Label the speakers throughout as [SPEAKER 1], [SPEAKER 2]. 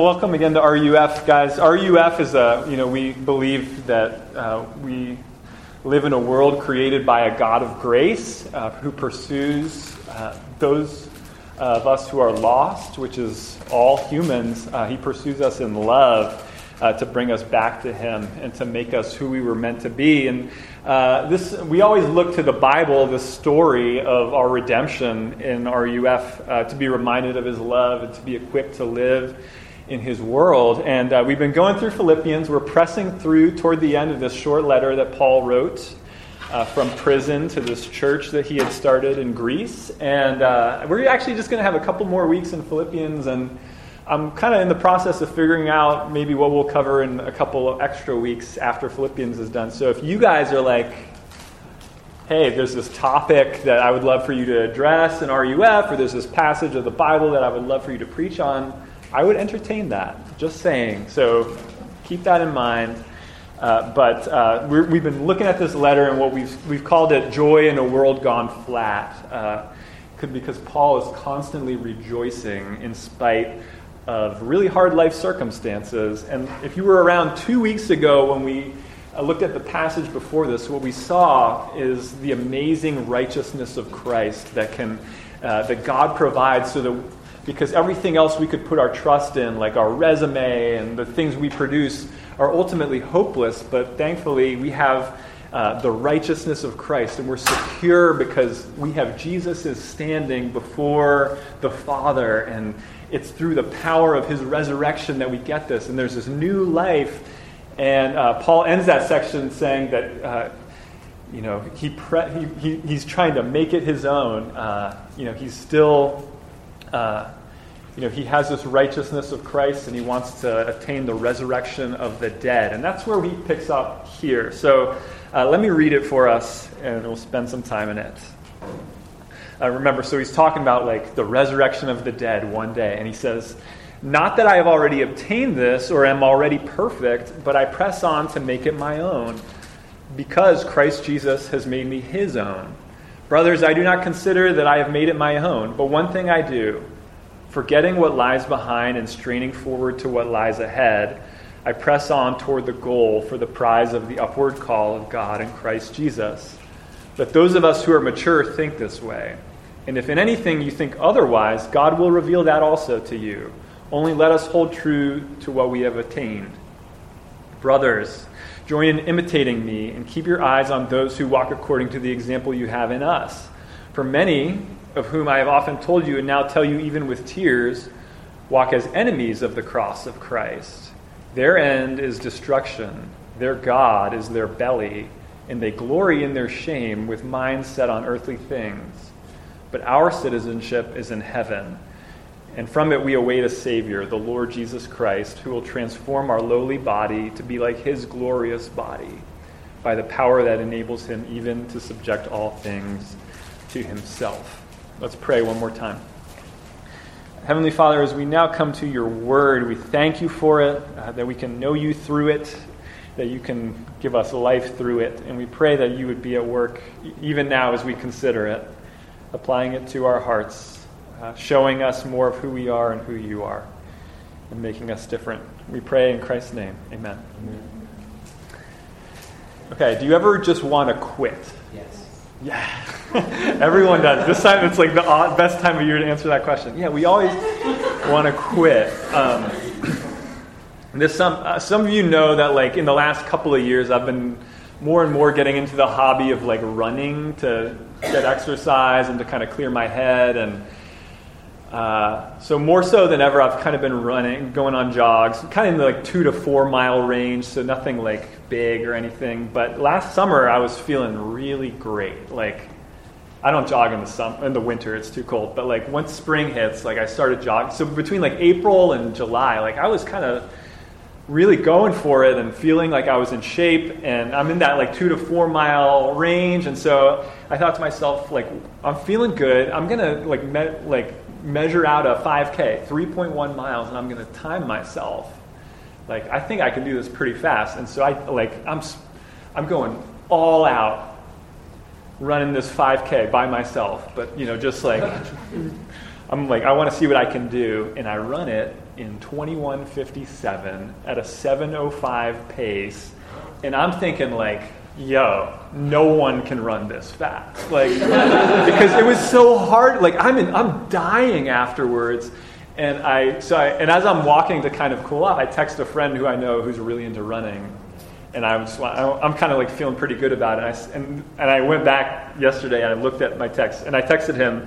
[SPEAKER 1] Well, welcome again to RUF, guys. RUF is a, you know, we believe that uh, we live in a world created by a God of grace uh, who pursues uh, those of us who are lost, which is all humans. Uh, he pursues us in love uh, to bring us back to Him and to make us who we were meant to be. And uh, this, we always look to the Bible, the story of our redemption in RUF, to be reminded of His love and to be equipped to live in his world. And uh, we've been going through Philippians. We're pressing through toward the end of this short letter that Paul wrote uh, from prison to this church that he had started in Greece. And uh, we're actually just going to have a couple more weeks in Philippians. And I'm kind of in the process of figuring out maybe what we'll cover in a couple of extra weeks after Philippians is done. So if you guys are like, hey, there's this topic that I would love for you to address in RUF, or there's this passage of the Bible that I would love for you to preach on, I would entertain that, just saying. So keep that in mind. Uh, but uh, we have been looking at this letter and what we've, we've called it Joy in a World Gone Flat. Uh, because Paul is constantly rejoicing in spite of really hard life circumstances. And if you were around two weeks ago when we uh, looked at the passage before this, what we saw is the amazing righteousness of Christ that, can, uh, that God provides so that because everything else we could put our trust in, like our resume and the things we produce, are ultimately hopeless. But thankfully, we have uh, the righteousness of Christ, and we're secure because we have Jesus is standing before the Father, and it's through the power of His resurrection that we get this. And there's this new life. And uh, Paul ends that section saying that. Uh, you know, he, pre- he, he, he's trying to make it his own. Uh, you know, he's still uh, you know, he has this righteousness of Christ and he wants to attain the resurrection of the dead. And that's where he picks up here. So uh, let me read it for us and we'll spend some time in it. Uh, remember, so he's talking about like the resurrection of the dead one day. And he says, Not that I have already obtained this or am already perfect, but I press on to make it my own because Christ Jesus has made me his own. Brothers, I do not consider that I have made it my own, but one thing I do, forgetting what lies behind and straining forward to what lies ahead, I press on toward the goal for the prize of the upward call of God in Christ Jesus. Let those of us who are mature think this way. And if in anything you think otherwise, God will reveal that also to you. Only let us hold true to what we have attained. Brothers, Join in imitating me and keep your eyes on those who walk according to the example you have in us. For many, of whom I have often told you and now tell you even with tears, walk as enemies of the cross of Christ. Their end is destruction, their God is their belly, and they glory in their shame with minds set on earthly things. But our citizenship is in heaven and from it we await a Savior, the Lord Jesus Christ, who will transform our lowly body to be like his glorious body by the power that enables him even to subject all things to himself. Let's pray one more time. Heavenly Father, as we now come to your word, we thank you for it, uh, that we can know you through it, that you can give us life through it. And we pray that you would be at work even now as we consider it, applying it to our hearts uh, showing us more of who we are and who you are, and making us different. We pray in Christ's name. Amen. Amen. Okay, do you ever just want to quit?
[SPEAKER 2] Yes.
[SPEAKER 1] Yeah. Everyone does. This time it's like the best time of year to answer that question. Yeah, we always want to quit. Um, some uh, some of you know that like in the last couple of years I've been more and more getting into the hobby of like running to get exercise and to kind of clear my head and uh, so more so than ever, I've kind of been running, going on jogs, kind of in the like two to four mile range, so nothing like big or anything. But last summer, I was feeling really great. Like, I don't jog in the summer, in the winter; it's too cold. But like once spring hits, like I started jogging. So between like April and July, like I was kind of really going for it and feeling like I was in shape, and I'm in that like two to four mile range, and so I thought to myself, like, I'm feeling good. I'm gonna like me- like measure out a 5K, 3.1 miles, and I'm gonna time myself. Like, I think I can do this pretty fast, and so I like I'm I'm going all out running this 5K by myself, but you know, just like I'm like, I want to see what I can do, and I run it in 21:57 at a 7:05 pace, and I'm thinking like, yo, no one can run this fast, like because it was so hard. Like I'm in, I'm dying afterwards. And I, so I, and as I'm walking to kind of cool off, I text a friend who I know who's really into running, and I was, I'm kind of like feeling pretty good about it. And I, and, and I went back yesterday and I looked at my text and I texted him,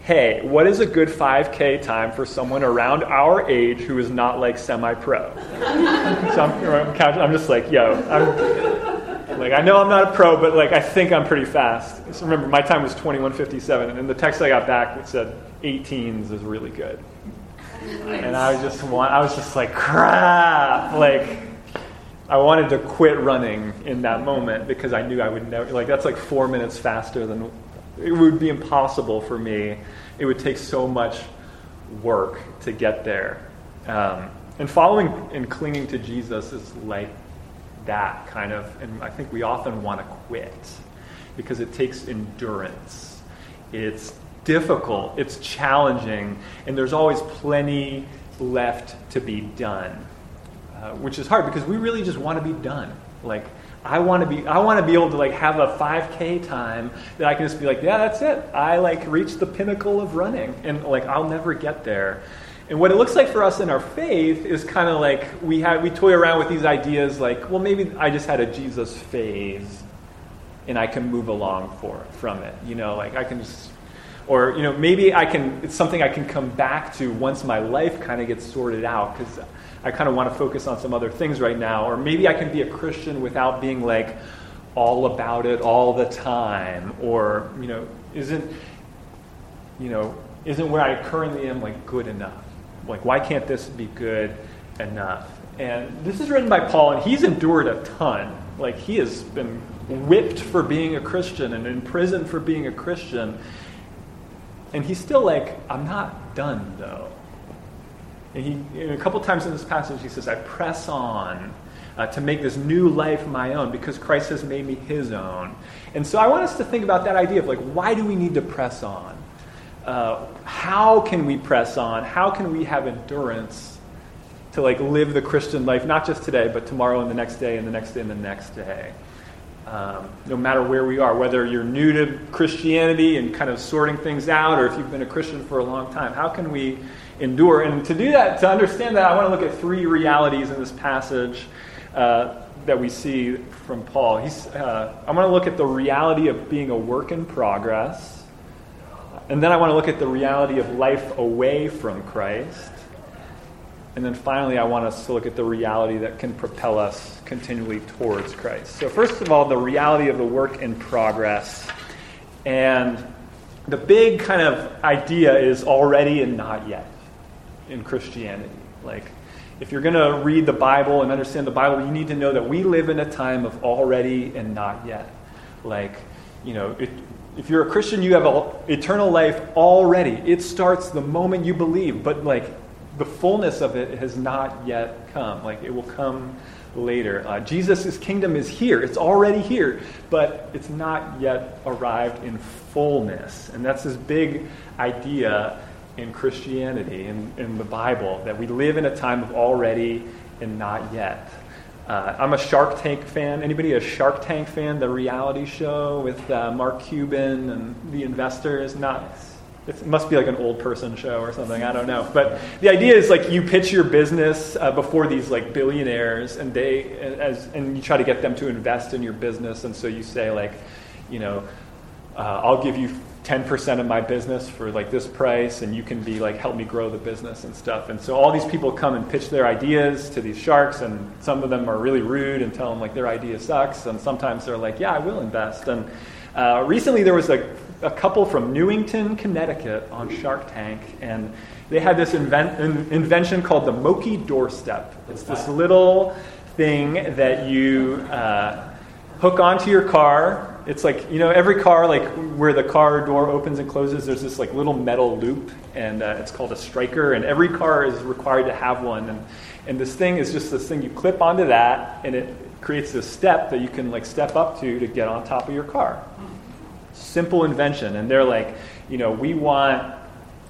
[SPEAKER 1] hey, what is a good 5K time for someone around our age who is not like semi pro? so I'm, I'm, just like, yo, I'm like, I know I'm not a pro, but like, I think I'm pretty fast. So remember, my time was 21:57, and the text I got back said 18s is really good. And I was just, I was just like, crap, like. I wanted to quit running in that moment because I knew I would never, like, that's like four minutes faster than it would be impossible for me. It would take so much work to get there. Um, and following and clinging to Jesus is like that kind of, and I think we often want to quit because it takes endurance. It's difficult, it's challenging, and there's always plenty left to be done. Uh, which is hard because we really just want to be done. Like, I want to be I want to be able to like have a 5k time that I can just be like, yeah, that's it. I like reached the pinnacle of running and like I'll never get there. And what it looks like for us in our faith is kind of like we have we toy around with these ideas like, well, maybe I just had a Jesus phase and I can move along for from it. You know, like I can just or you know maybe I can it's something I can come back to once my life kind of gets sorted out because I kind of want to focus on some other things right now. Or maybe I can be a Christian without being like all about it all the time. Or, you know, isn't, you know, isn't where I currently am like good enough? Like, why can't this be good enough? And this is written by Paul, and he's endured a ton. Like, he has been whipped for being a Christian and in prison for being a Christian. And he's still like, I'm not done, though. And he, a couple times in this passage, he says, I press on uh, to make this new life my own because Christ has made me his own. And so I want us to think about that idea of like, why do we need to press on? Uh, how can we press on? How can we have endurance to like live the Christian life, not just today, but tomorrow and the next day and the next day and the next day? Um, no matter where we are, whether you're new to Christianity and kind of sorting things out, or if you've been a Christian for a long time, how can we endure. And to do that, to understand that, I want to look at three realities in this passage uh, that we see from Paul. He's, uh, I want to look at the reality of being a work in progress. And then I want to look at the reality of life away from Christ. And then finally, I want us to look at the reality that can propel us continually towards Christ. So, first of all, the reality of the work in progress. And the big kind of idea is already and not yet in Christianity. Like, if you're going to read the Bible and understand the Bible, you need to know that we live in a time of already and not yet. Like, you know, it, if you're a Christian, you have eternal life already. It starts the moment you believe, but like the fullness of it has not yet come. Like, it will come later. Uh, Jesus' kingdom is here, it's already here, but it's not yet arrived in fullness. And that's this big idea in Christianity, in, in the Bible, that we live in a time of already and not yet. Uh, I'm a Shark Tank fan. Anybody a Shark Tank fan? The reality show with uh, Mark Cuban and the investors. Not. It must be like an old person show or something. I don't know. But the idea is like you pitch your business uh, before these like billionaires, and they as and you try to get them to invest in your business, and so you say like, you know, uh, I'll give you 10% of my business for like this price and you can be like help me grow the business and stuff and so all these people come and pitch their ideas to these sharks and some of them are really rude and tell them like their idea sucks and sometimes they're like yeah i will invest and uh, recently there was a, a couple from newington connecticut on shark tank and they had this invent, invention called the Moki doorstep. It's this little thing that you uh, hook onto your car. It's like, you know, every car, like where the car door opens and closes, there's this like little metal loop, and uh, it's called a striker, and every car is required to have one. And, and this thing is just this thing you clip onto that, and it creates this step that you can like step up to to get on top of your car. Simple invention. And they're like, you know, we want,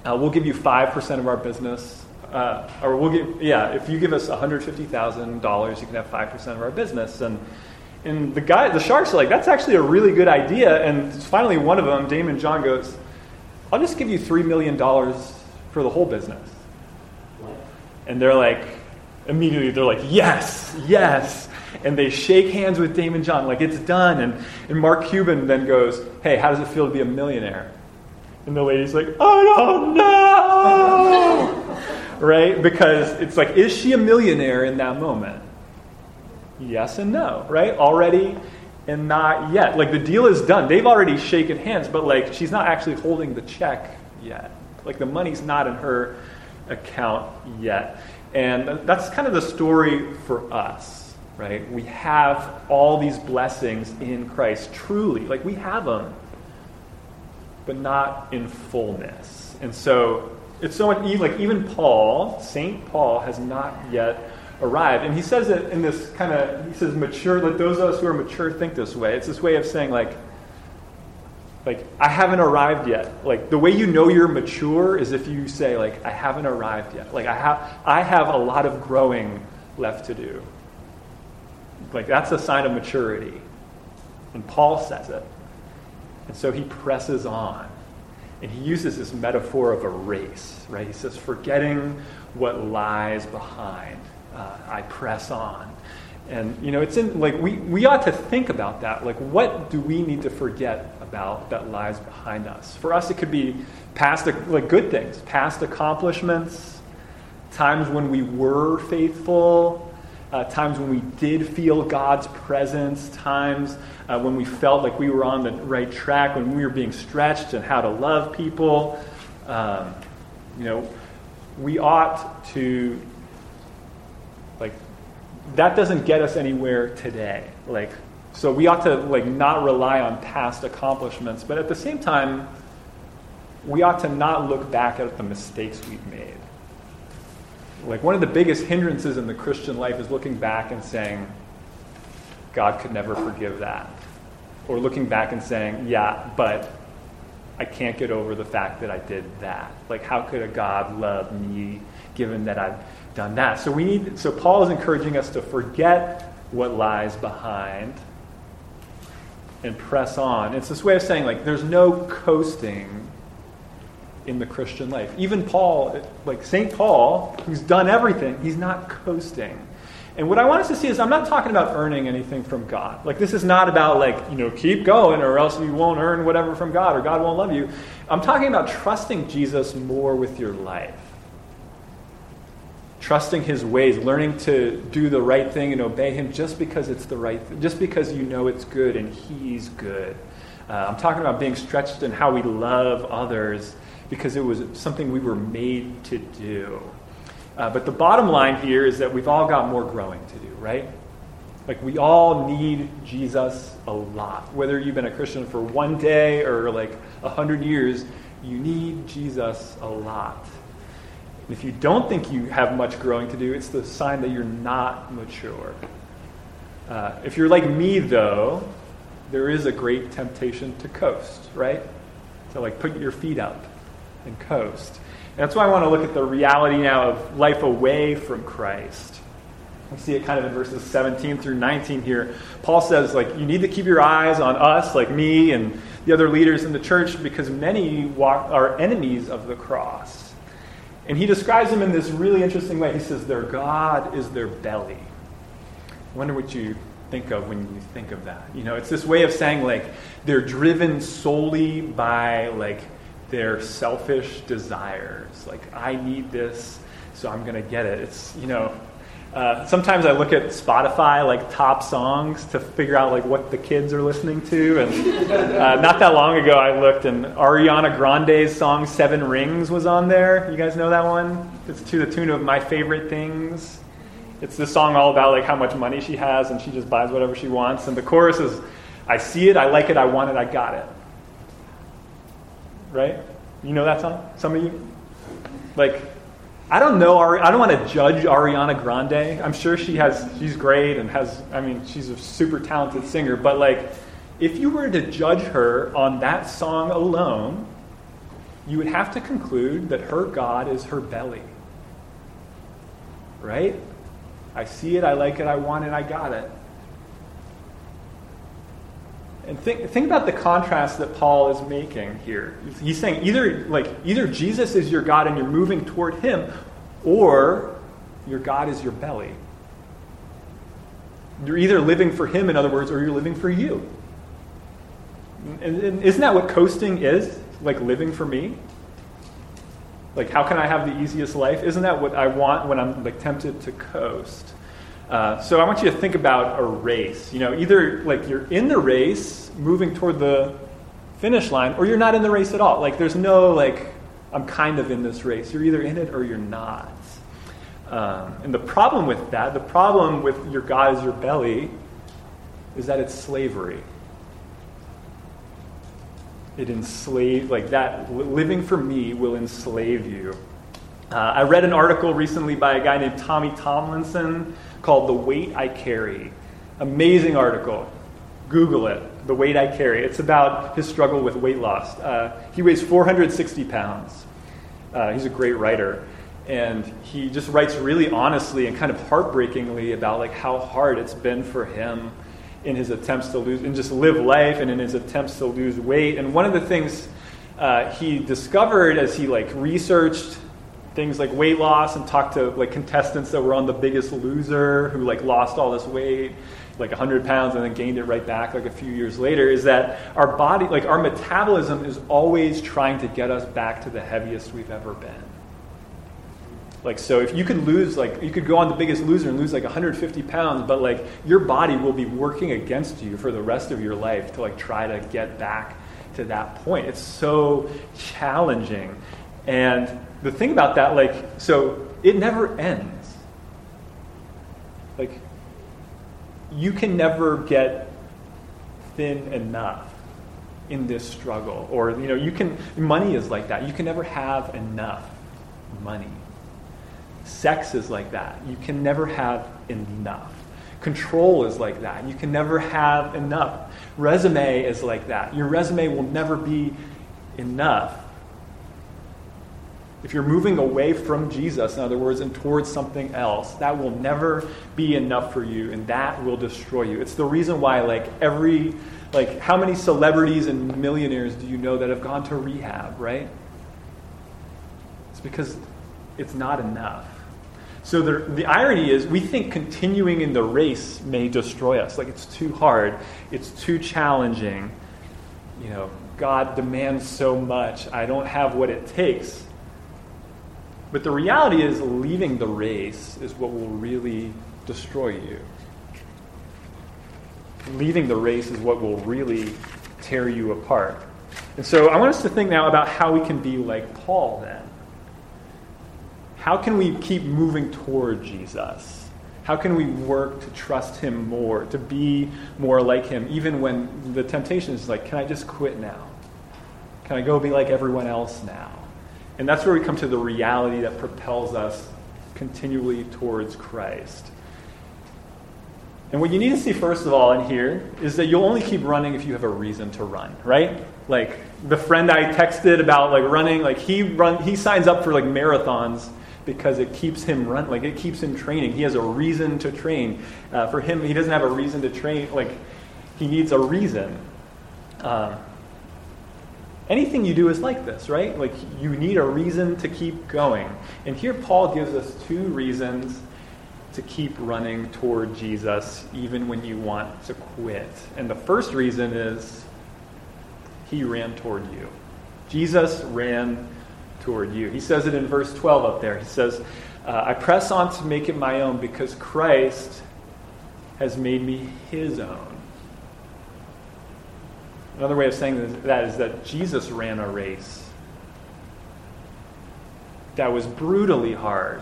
[SPEAKER 1] uh, we'll give you 5% of our business. Uh, or we'll give, yeah, if you give us $150,000, you can have 5% of our business. And, and the guy, the sharks are like, that's actually a really good idea. And finally, one of them, Daymond John, goes, I'll just give you $3 million for the whole business. And they're like, immediately, they're like, yes, yes and they shake hands with Daymond John, like it's done. And, and Mark Cuban then goes, Hey, how does it feel to be a millionaire? And the lady's like, I don't know. right? Because it's like, is she a millionaire in that moment? Yes and no, right? Already and not yet. Like the deal is done. They've already shaken hands, but like she's not actually holding the check yet. Like the money's not in her account yet. And that's kind of the story for us right? We have all these blessings in Christ, truly. Like we have them, but not in fullness. And so it's so much, like even Paul, St. Paul, has not yet arrived. And he says it in this kind of, he says, mature, let those of us who are mature think this way. It's this way of saying, like, like I haven't arrived yet. Like the way you know you're mature is if you say like I haven't arrived yet. Like I have I have a lot of growing left to do. Like, that's a sign of maturity. And Paul says it. And so he presses on. And he uses this metaphor of a race, right? He says, forgetting what lies behind, uh, I press on. And, you know, it's in, like, we, we ought to think about that. Like, what do we need to forget about that lies behind us? For us, it could be past, like, good things, past accomplishments, times when we were faithful, uh, times when we did feel God's presence, times uh, when we felt like we were on the right track, when we were being stretched and how to love people. Um, you know, we ought to, like, that doesn't get us anywhere today. Like, so we ought to, like, not rely on past accomplishments, but at the same time, we ought to not look back at the mistakes we've made. Like one of the biggest hindrances in the Christian life is looking back and saying, God could never forgive that. Or looking back and saying, yeah, but I can't get over the fact that I did that. Like, how could a God love me given that I've done that? So we need. So Paul is encouraging us to forget what lies behind and press on. It's this way of saying, like, there's no coasting in the Christian life. Even Paul, like St. Paul, who's done everything, he's not coasting. And what I want us to see is I'm not talking about earning anything from God. Like, this is not about, like, you know, keep going or else you won't earn whatever from God or God won't love you. I'm talking about trusting Jesus more with your life. Trusting his ways, learning to do the right thing and obey him just because it's the right thing, just because you know it's good and he's good. Uh, I'm talking about being stretched in how we love others because it was something we were made to do. Uh, but the bottom line here is that we've all got more growing to do, right? Like we all need Jesus a lot. Whether you've been a Christian for one day or like a hundred years, you need Jesus a lot. And if you don't think you have much growing to do, it's the sign that you're not mature. Uh, if you're like me, though, there is a great temptation to coast, right? To like put your feet up and coast. And that's why I want to look at the reality now of life away from Christ. We see it kind of in verses 17 through 19 here. Paul says, like, you need to keep your eyes on us, like me and the other leaders in the church, because many walk, are enemies of the cross. And he describes them in this really interesting way. He says, their God is their belly. I wonder what you think of when you think of that. You know, it's this way of saying, like, they're driven solely by, like, their selfish desires. Like, I need this, so I'm going to get it. It's, you know, Uh, sometimes I look at Spotify, like top songs, to figure out like what the kids are listening to. And uh, not that long ago, I looked, and Ariana Grande's song Seven Rings" was on there. You guys know that one? It's to the tune of "My Favorite Things." It's this song all about like how much money she has, and she just buys whatever she wants. And the chorus is, "I see it, I like it, I want it, I got it." Right? You know that song? Some of you? Like, I don't know. I don't want to judge Ariana Grande. I'm sure she has. She's great and has. I mean, she's a super talented singer. But like, if you were to judge her on that song alone, you would have to conclude that her God is her belly. Right? I see it. I like it. I want it. I got it. And think, think about the contrast that Paul is making here. He's saying either like either Jesus is your God and you're moving toward him, or your God is your belly. You're either living for him, in other words, or you're living for you. And, and isn't that what coasting is? Like living for me? Like how can I have the easiest life? Isn't that what I want when I'm like tempted to coast? Uh, so I want you to think about a race. You know, either like you're in the race, moving toward the finish line, or you're not in the race at all. Like there's no like I'm kind of in this race. You're either in it or you're not. Um, and the problem with that, the problem with your God as your belly, is that it's slavery. It enslaves, like that, living for me will enslave you. Uh, I read an article recently by a guy named Tommy Tomlinson called The Weight I Carry. Amazing article. Google it, The Weight I Carry. It's about his struggle with weight loss. Uh, he weighs 460 pounds. Uh, he's a great writer. And he just writes really honestly and kind of heartbreakingly about like how hard it's been for him in his attempts to lose and just live life and in his attempts to lose weight. And one of the things uh, he discovered as he like researched things like weight loss and talked to like contestants that were on the biggest loser who like lost all this weight like 100 pounds and then gained it right back like a few years later is that our body like our metabolism is always trying to get us back to the heaviest we've ever been. Like so if you could lose like you could go on the biggest loser and lose like 150 pounds but like your body will be working against you for the rest of your life to like try to get back to that point. It's so challenging and the thing about that, like, so it never ends. Like, you can never get thin enough in this struggle. Or, you know, you can, money is like that. You can never have enough money. Sex is like that. You can never have enough. Control is like that. You can never have enough. Resume is like that. Your resume will never be enough if you're moving away from Jesus, in other words, and towards something else, that will never be enough for you, and that will destroy you. It's the reason why, like, every, like, how many celebrities and millionaires do you know that have gone to rehab, right? It's because it's not enough. So the, the irony is, we think continuing in the race may destroy us. Like, it's too hard, it's too challenging. You know, God demands so much, I don't have what it takes. But the reality is, leaving the race is what will really destroy you. Leaving the race is what will really tear you apart. And so I want us to think now about how we can be like Paul then. How can we keep moving toward Jesus? How can we work to trust him more, to be more like him, even when the temptation is like, can I just quit now? Can I go be like everyone else now? And that's where we come to the reality that propels us continually towards Christ. And what you need to see, first of all, in here is that you'll only keep running if you have a reason to run, right? Like the friend I texted about like running, like he run, he signs up for like marathons because it keeps him run, like it keeps him training. He has a reason to train. Uh, for him, he doesn't have a reason to train. Like he needs a reason. Um, Anything you do is like this, right? Like you need a reason to keep going. And here Paul gives us two reasons to keep running toward Jesus even when you want to quit. And the first reason is he ran toward you. Jesus ran toward you. He says it in verse 12 up there. He says, Uh, I press on to make it my own because Christ has made me his own. Another way of saying that is that Jesus ran a race that was brutally hard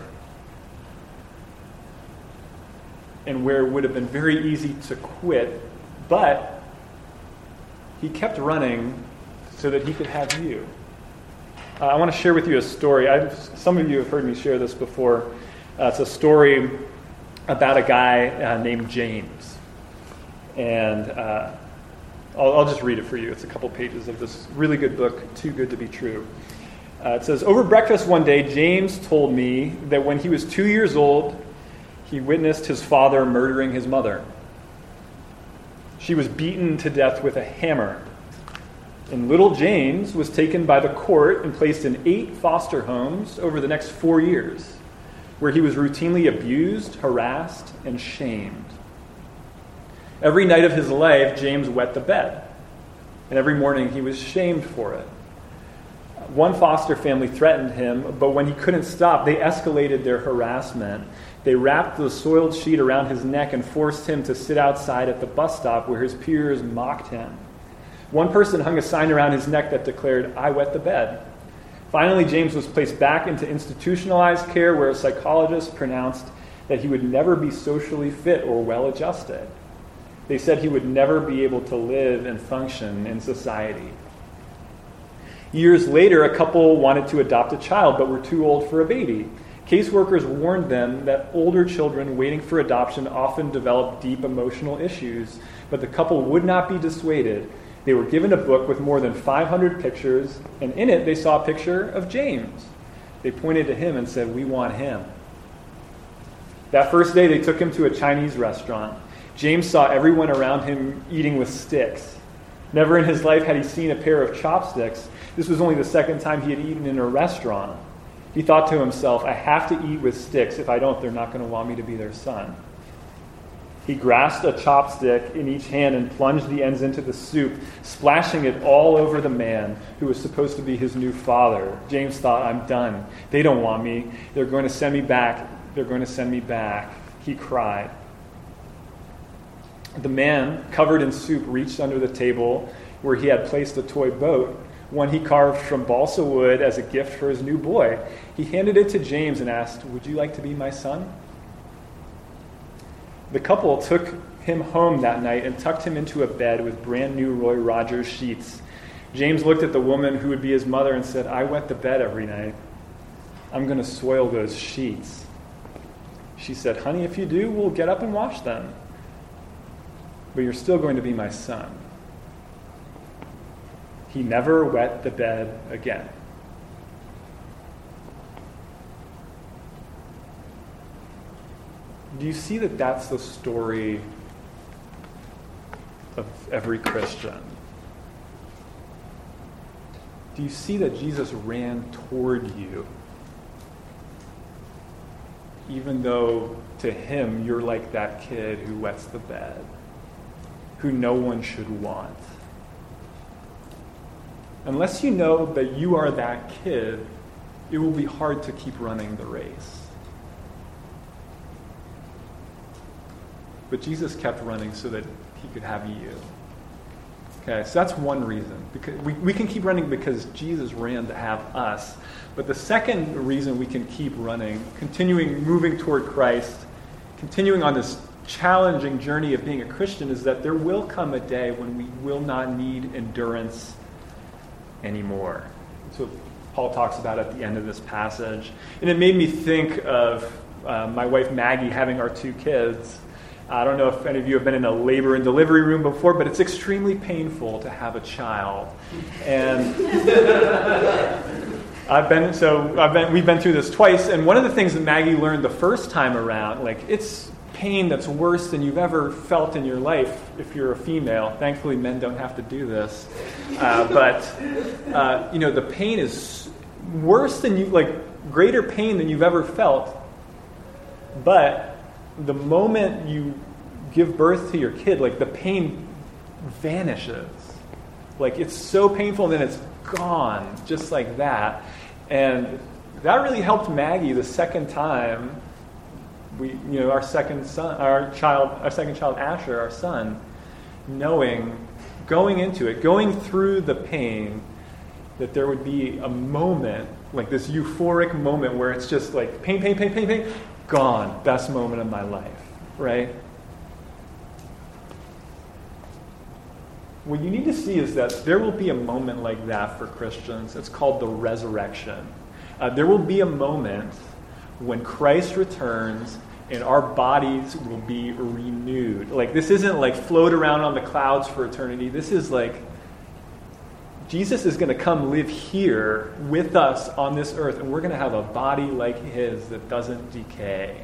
[SPEAKER 1] and where it would have been very easy to quit, but he kept running so that he could have you. Uh, I want to share with you a story. I've, some of you have heard me share this before. Uh, it's a story about a guy uh, named James. And uh, I'll, I'll, just read it for you. It's a couple pages of this really good book, Too Good to Be True. Uh, it says Over breakfast one day, James told me that when he was two years old, he witnessed his father murdering his mother. She was beaten to death with a hammer. And little James was taken by the court and placed in eight foster homes over the next four years, where he was routinely abused, harassed, and shamed. Every night of his life, James wet the bed, and every morning he was shamed for it. One foster family threatened him, but when he couldn't stop, they escalated their harassment. They wrapped the soiled sheet around his neck and forced him to sit outside at the bus stop where his peers mocked him. One person hung a sign around his neck that declared, I wet the bed. Finally, James was placed back into institutionalized care where a psychologist pronounced that he would never be socially fit or well adjusted. They said he would never be able to live and function in society. Years later, a couple wanted to adopt a child but were too old for a baby. Caseworkers warned them that older children waiting for adoption often develop deep emotional issues, but the couple would not be dissuaded. They were given a book with more than 500 pictures, and in it they saw a picture of James. They pointed to him and said, We want him. That first day, they took him to a Chinese restaurant. James saw everyone around him eating with sticks. Never in his life had he seen a pair of chopsticks. This was only the second time he had eaten in a restaurant. He thought to himself, I have to eat with sticks. If I don't, they're not going to want me to be their son. He grasped a chopstick in each hand and plunged the ends into the soup, splashing it all over the man who was supposed to be his new father. James thought, I'm done. They don't want me. They're going to send me back. They're going to send me back. He cried. The man, covered in soup, reached under the table where he had placed a toy boat, one he carved from balsa wood as a gift for his new boy. He handed it to James and asked, Would you like to be my son? The couple took him home that night and tucked him into a bed with brand new Roy Rogers sheets. James looked at the woman who would be his mother and said, I wet the bed every night. I'm going to soil those sheets. She said, Honey, if you do, we'll get up and wash them but you're still going to be my son. He never wet the bed again. Do you see that that's the story of every Christian? Do you see that Jesus ran toward you? Even though to him you're like that kid who wets the bed who no one should want. Unless you know that you are that kid, it will be hard to keep running the race. But Jesus kept running so that he could have you. Okay, so that's one reason. Because we, we can keep running because Jesus ran to have us. But the second reason we can keep running, continuing moving toward Christ, continuing on this challenging journey of being a Christian is that there will come a day when we will not need endurance anymore. So Paul talks about at the end of this passage. And it made me think of uh, my wife Maggie having our two kids. I don't know if any of you have been in a labor and delivery room before, but it's extremely painful to have a child. And I've been so I've been we've been through this twice, and one of the things that Maggie learned the first time around, like it's pain that's worse than you've ever felt in your life if you're a female. Thankfully, men don't have to do this. Uh, but, uh, you know, the pain is worse than you, like, greater pain than you've ever felt. But the moment you give birth to your kid, like, the pain vanishes. Like, it's so painful and then it's gone, just like that. And that really helped Maggie the second time we, you know, our second son, our child, our second child, Asher, our son, knowing, going into it, going through the pain, that there would be a moment, like this euphoric moment where it's just like pain, pain, pain, pain, pain, gone, best moment of my life, right? What you need to see is that there will be a moment like that for Christians. It's called the resurrection. Uh, there will be a moment when Christ returns and our bodies will be renewed. Like, this isn't like float around on the clouds for eternity. This is like Jesus is going to come live here with us on this earth, and we're going to have a body like his that doesn't decay,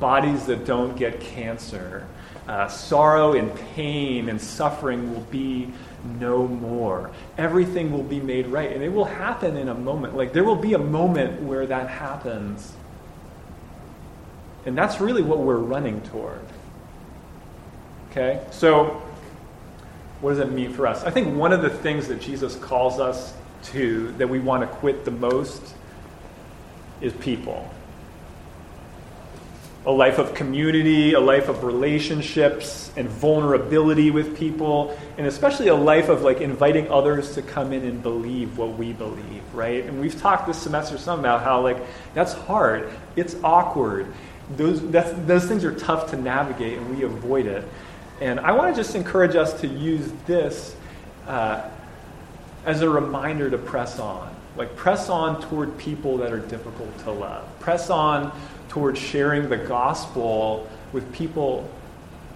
[SPEAKER 1] bodies that don't get cancer. Uh, sorrow and pain and suffering will be no more. Everything will be made right. And it will happen in a moment. Like, there will be a moment where that happens. And that's really what we're running toward. Okay? So, what does it mean for us? I think one of the things that Jesus calls us to that we want to quit the most is people. A life of community, a life of relationships and vulnerability with people, and especially a life of like inviting others to come in and believe what we believe, right? And we've talked this semester some about how like that's hard, it's awkward, those, those things are tough to navigate and we avoid it. And I want to just encourage us to use this uh, as a reminder to press on. Like, press on toward people that are difficult to love. Press on toward sharing the gospel with people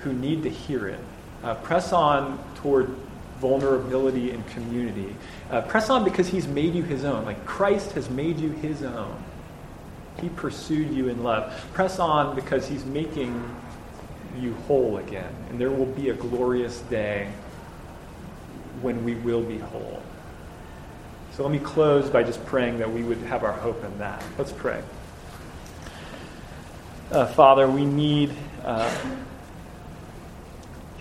[SPEAKER 1] who need to hear it. Uh, press on toward vulnerability and community. Uh, press on because he's made you his own. Like, Christ has made you his own. He pursued you in love. Press on because He's making you whole again. And there will be a glorious day when we will be whole. So let me close by just praying that we would have our hope in that. Let's pray. Uh, Father, we need uh,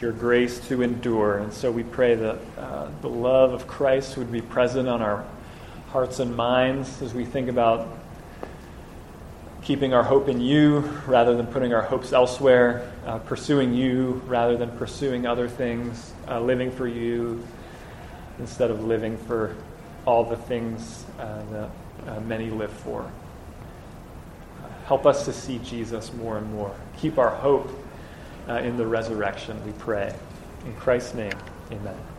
[SPEAKER 1] your grace to endure. And so we pray that uh, the love of Christ would be present on our hearts and minds as we think about keeping our hope in you rather than putting our hopes elsewhere, uh, pursuing you rather than pursuing other things, uh, living for you instead of living for all the things uh, that uh, many live for. Help us to see Jesus more and more. Keep our hope uh, in the resurrection, we pray. In Christ's name, amen.